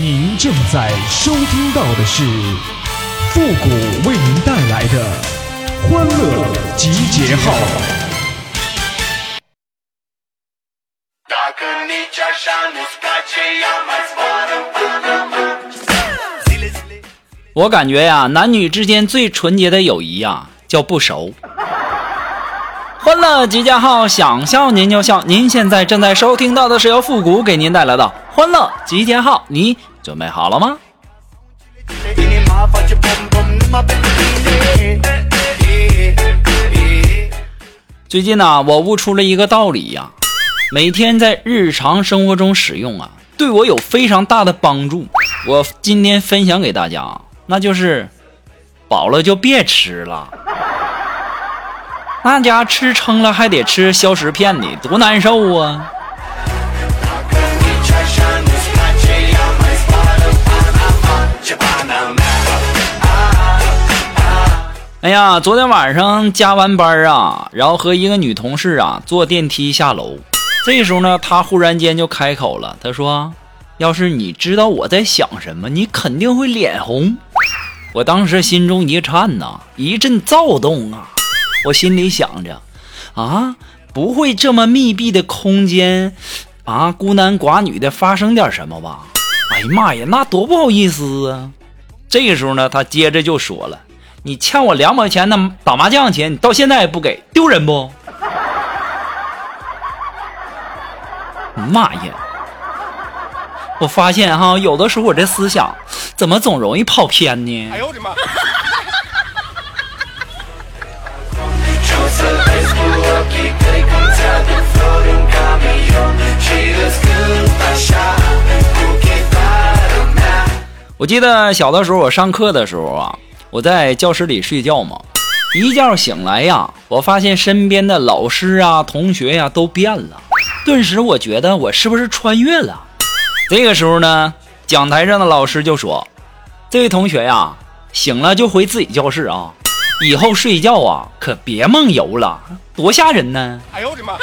您正在收听到的是复古为您带来的欢乐集结号。我感觉呀，男女之间最纯洁的友谊呀，叫不熟。欢乐集结号，想笑您就笑。您现在正在收听到的是由复古给您带来的欢乐集结号，你准备好了吗？最近呢，我悟出了一个道理呀，每天在日常生活中使用啊，对我有非常大的帮助。我今天分享给大家，那就是饱了就别吃了。那家吃撑了还得吃消食片呢，多难受啊！哎呀，昨天晚上加完班啊，然后和一个女同事啊坐电梯下楼，这时候呢，她忽然间就开口了，她说：“要是你知道我在想什么，你肯定会脸红。”我当时心中一颤呐，一阵躁动啊。我心里想着，啊，不会这么密闭的空间，啊，孤男寡女的发生点什么吧？哎呀妈呀，那多不好意思啊！这个时候呢，他接着就说了：“你欠我两毛钱的打麻将钱，你到现在也不给，丢人不？” 妈呀！我发现哈，有的时候我这思想怎么总容易跑偏呢？哎呦我的妈！我记得小的时候，我上课的时候啊，我在教室里睡觉嘛，一觉醒来呀，我发现身边的老师啊、同学呀都变了，顿时我觉得我是不是穿越了？这个时候呢，讲台上的老师就说：“这位同学呀，醒了就回自己教室啊。”以后睡觉啊，可别梦游了，多吓人呢！哎呦我的妈！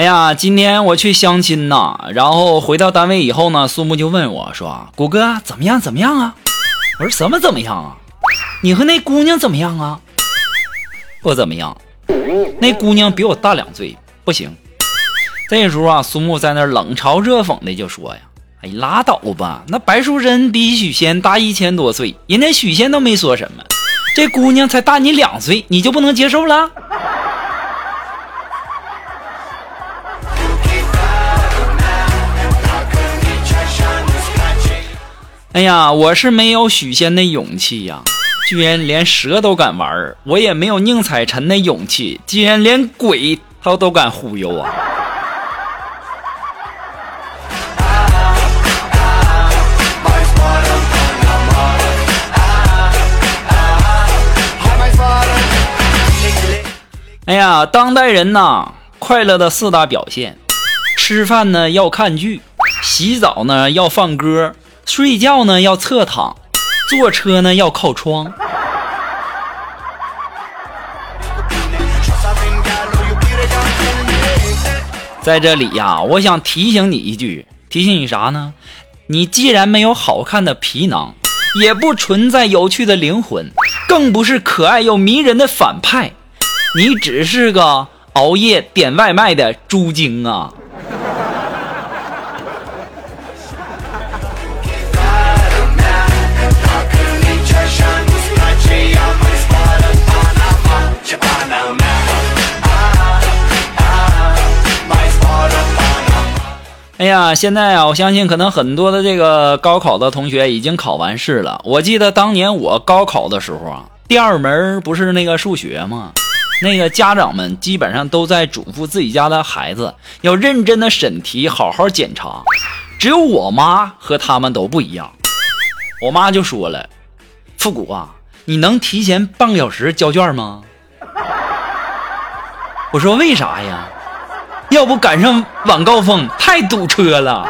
哎呀，今天我去相亲呐，然后回到单位以后呢，苏木就问我说：“谷哥怎么样？怎么样啊？”我说：“什么怎么样啊？”你和那姑娘怎么样啊？不怎么样，那姑娘比我大两岁，不行。这时候啊，苏木在那冷嘲热讽的就说呀：“哎，拉倒吧，那白淑贞比许仙大一千多岁，人家许仙都没说什么，这姑娘才大你两岁，你就不能接受了？”哎呀，我是没有许仙的勇气呀。居然连蛇都敢玩儿，我也没有宁采臣的勇气。居然连鬼他都敢忽悠啊！哎呀，当代人呐，快乐的四大表现：吃饭呢要看剧，洗澡呢要放歌，睡觉呢要侧躺。坐车呢要靠窗，在这里呀，我想提醒你一句，提醒你啥呢？你既然没有好看的皮囊，也不存在有趣的灵魂，更不是可爱又迷人的反派，你只是个熬夜点外卖的猪精啊！哎呀，现在啊，我相信可能很多的这个高考的同学已经考完试了。我记得当年我高考的时候啊，第二门不是那个数学吗？那个家长们基本上都在嘱咐自己家的孩子要认真的审题，好好检查。只有我妈和他们都不一样，我妈就说了：“复古啊，你能提前半个小时交卷吗？”我说：“为啥呀？”要不赶上晚高峰太堵车了。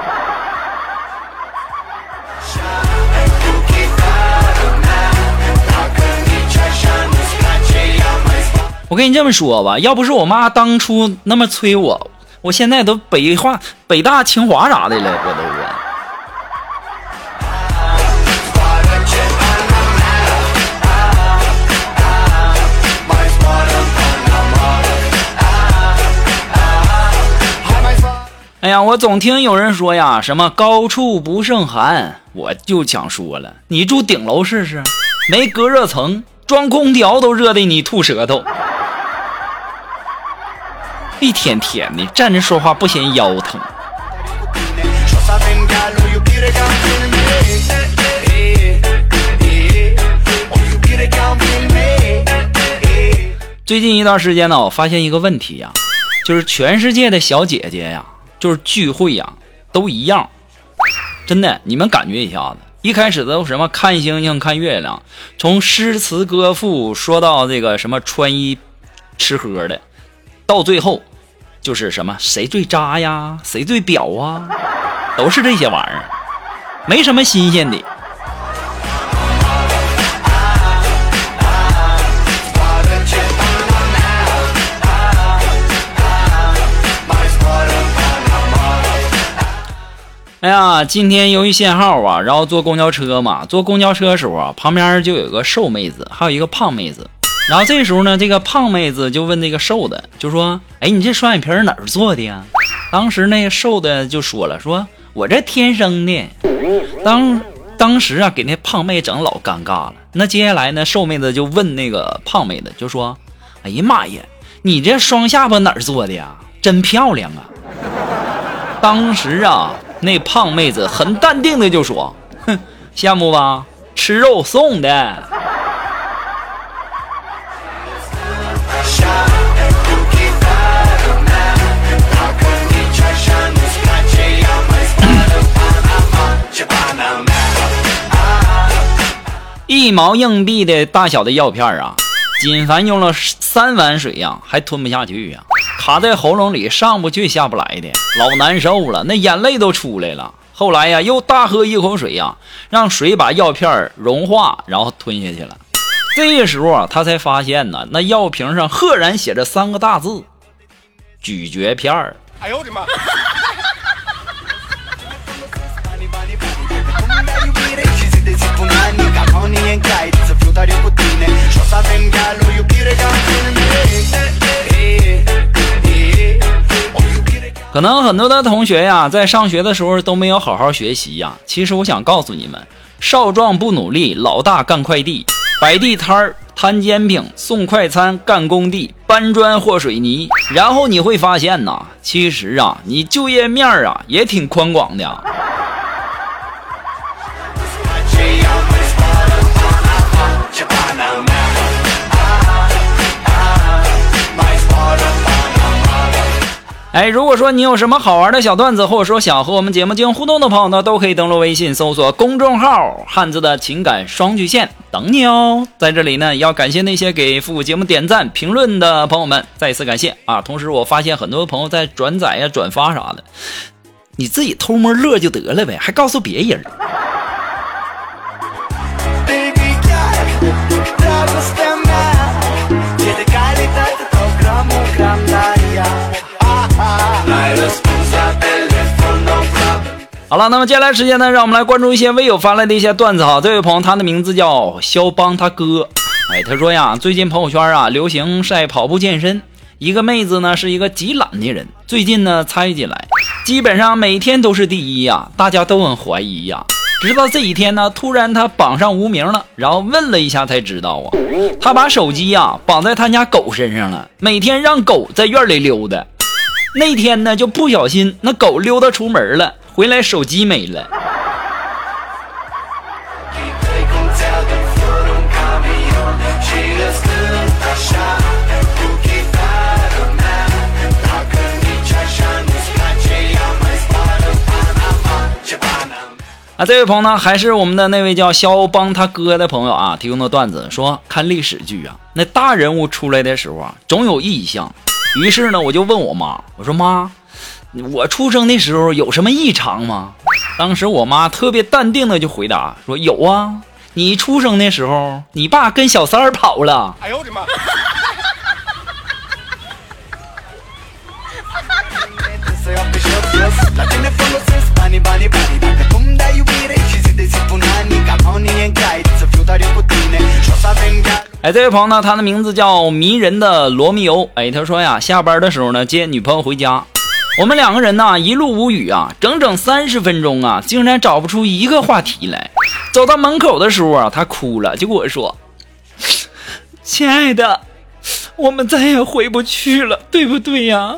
我跟你这么说吧要不是我妈当初那么催我我现在都北化北大清华啥的了我都我哎呀，我总听有人说呀，什么高处不胜寒，我就想说了，你住顶楼试试，没隔热层，装空调都热的你吐舌头，一天天的站着说话不嫌腰疼。最近一段时间呢，我发现一个问题呀，就是全世界的小姐姐呀。就是聚会呀，都一样，真的，你们感觉一下子，一开始都什么看星星、看月亮，从诗词歌赋说到这个什么穿衣、吃喝的，到最后就是什么谁最渣呀，谁最婊啊，都是这些玩意儿，没什么新鲜的。哎呀，今天由于限号啊，然后坐公交车嘛，坐公交车的时候啊，旁边就有个瘦妹子，还有一个胖妹子。然后这时候呢，这个胖妹子就问那个瘦的，就说：“哎，你这双眼皮哪儿做的呀？”当时那个瘦的就说了：“说我这天生的。”当当时啊，给那胖妹整老尴尬了。那接下来呢，瘦妹子就问那个胖妹子，就说：“哎呀妈呀，你这双下巴哪儿做的呀？真漂亮啊！”当时啊。那胖妹子很淡定的就说：“哼，羡慕吧？吃肉送的。”一毛硬币的大小的药片啊，锦凡用了三碗水呀，还吞不下去呀。卡在喉咙里，上不去下不来的，老难受了，那眼泪都出来了。后来呀，又大喝一口水呀，让水把药片融化，然后吞下去了。这时候啊，他才发现呢，那药瓶上赫然写着三个大字：咀嚼片儿。哎呦我的妈！可能很多的同学呀，在上学的时候都没有好好学习呀。其实我想告诉你们，少壮不努力，老大干快递，摆地摊儿摊煎饼，送快餐干工地，搬砖和水泥。然后你会发现呐，其实啊，你就业面啊也挺宽广的。哎，如果说你有什么好玩的小段子，或者说想和我们节目进行互动的朋友呢，都可以登录微信搜索公众号“汉字的情感双曲线”等你哦。在这里呢，要感谢那些给复古节目点赞、评论的朋友们，再一次感谢啊！同时，我发现很多朋友在转载呀、转发啥的，你自己偷摸乐就得了呗，还告诉别人。好了，那么接下来时间呢，让我们来关注一些微友发来的一些段子哈。这位朋友，他的名字叫肖邦他哥。哎，他说呀，最近朋友圈啊流行晒跑步健身，一个妹子呢是一个极懒的人，最近呢猜进来，基本上每天都是第一呀，大家都很怀疑呀。直到这几天呢，突然他榜上无名了，然后问了一下才知道啊，他把手机呀绑在他家狗身上了，每天让狗在院里溜达。那天呢就不小心那狗溜达出门了。回来手机没了。啊，这位朋友呢，还是我们的那位叫肖邦他哥的朋友啊，提供的段子说，看历史剧啊，那大人物出来的时候啊，总有异象。于是呢，我就问我妈，我说妈。我出生的时候有什么异常吗？当时我妈特别淡定的就回答说：“有啊，你出生的时候，你爸跟小三儿跑了。”哎呦我的妈！哎，这位朋友呢，他的名字叫迷人的罗密欧。哎，他说呀，下班的时候呢，接女朋友回家，我们两个人呢一路无语啊，整整三十分钟啊，竟然找不出一个话题来。走到门口的时候啊，他哭了，就跟我说：“ 亲爱的，我们再也回不去了，对不对呀？”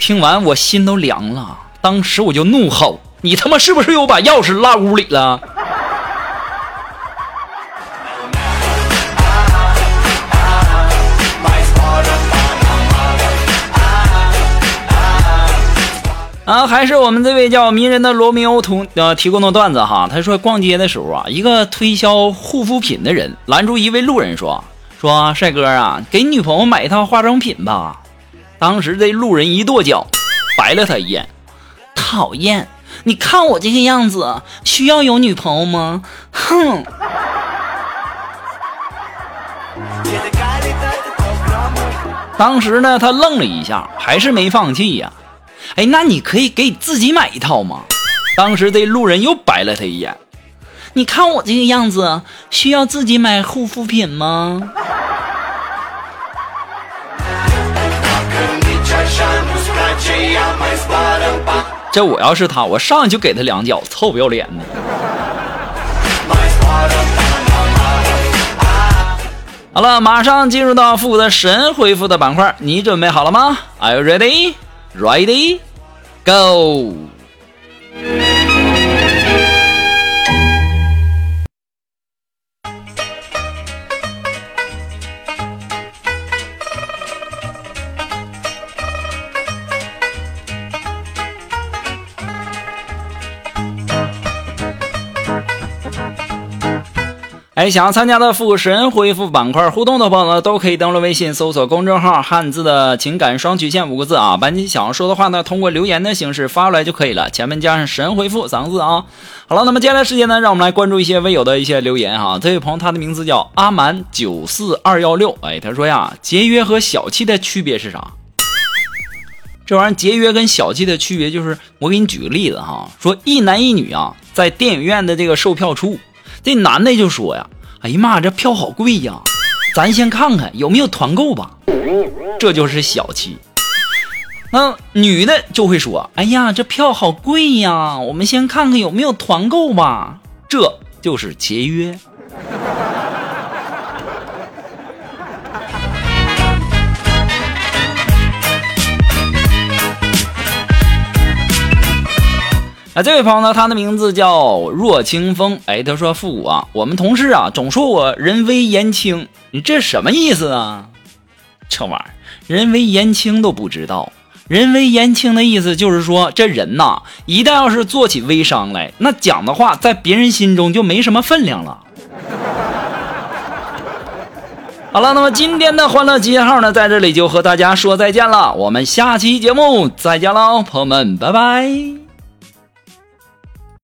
听完我心都凉了，当时我就怒吼：“你他妈是不是又把钥匙落屋里了？”啊，还是我们这位叫迷人的罗密欧同呃提供的段子哈。他说逛街的时候啊，一个推销护肤品的人拦住一位路人说：“说帅哥啊，给女朋友买一套化妆品吧。”当时这路人一跺脚，白了他一眼，讨厌！你看我这个样子，需要有女朋友吗？哼！当时呢，他愣了一下，还是没放弃呀。哎，那你可以给自己买一套吗？当时这路人又白了他一眼。你看我这个样子，需要自己买护肤品吗？这我要是他，我上去就给他两脚，臭不要脸的。好了，马上进入到复古的神回复的板块，你准备好了吗？Are you ready? Ready? Go! 哎，想要参加的复神回复板块互动的朋友呢，都可以登录微信搜索公众号“汉字的情感双曲线”五个字啊，把你想要说的话呢，通过留言的形式发出来就可以了，前面加上“神回复”三个字啊。好了，那么接下来时间呢，让我们来关注一些微友的一些留言哈。这位朋友他的名字叫阿蛮九四二幺六，哎，他说呀，节约和小气的区别是啥？这玩意儿节约跟小气的区别就是，我给你举个例子哈，说一男一女啊，在电影院的这个售票处。这男的就说呀：“哎呀妈，这票好贵呀，咱先看看有没有团购吧。”这就是小气。那女的就会说：“哎呀，这票好贵呀，我们先看看有没有团购吧。”这就是节约。啊，这位朋友呢，他的名字叫若清风。哎，他说：“复古啊，我们同事啊，总说我人微言轻，你这什么意思啊？这玩意儿，人微言轻都不知道。人微言轻的意思就是说，这人呐，一旦要是做起微商来，那讲的话在别人心中就没什么分量了。”好了，那么今天的欢乐集结号呢，在这里就和大家说再见了。我们下期节目再见喽，朋友们，拜拜。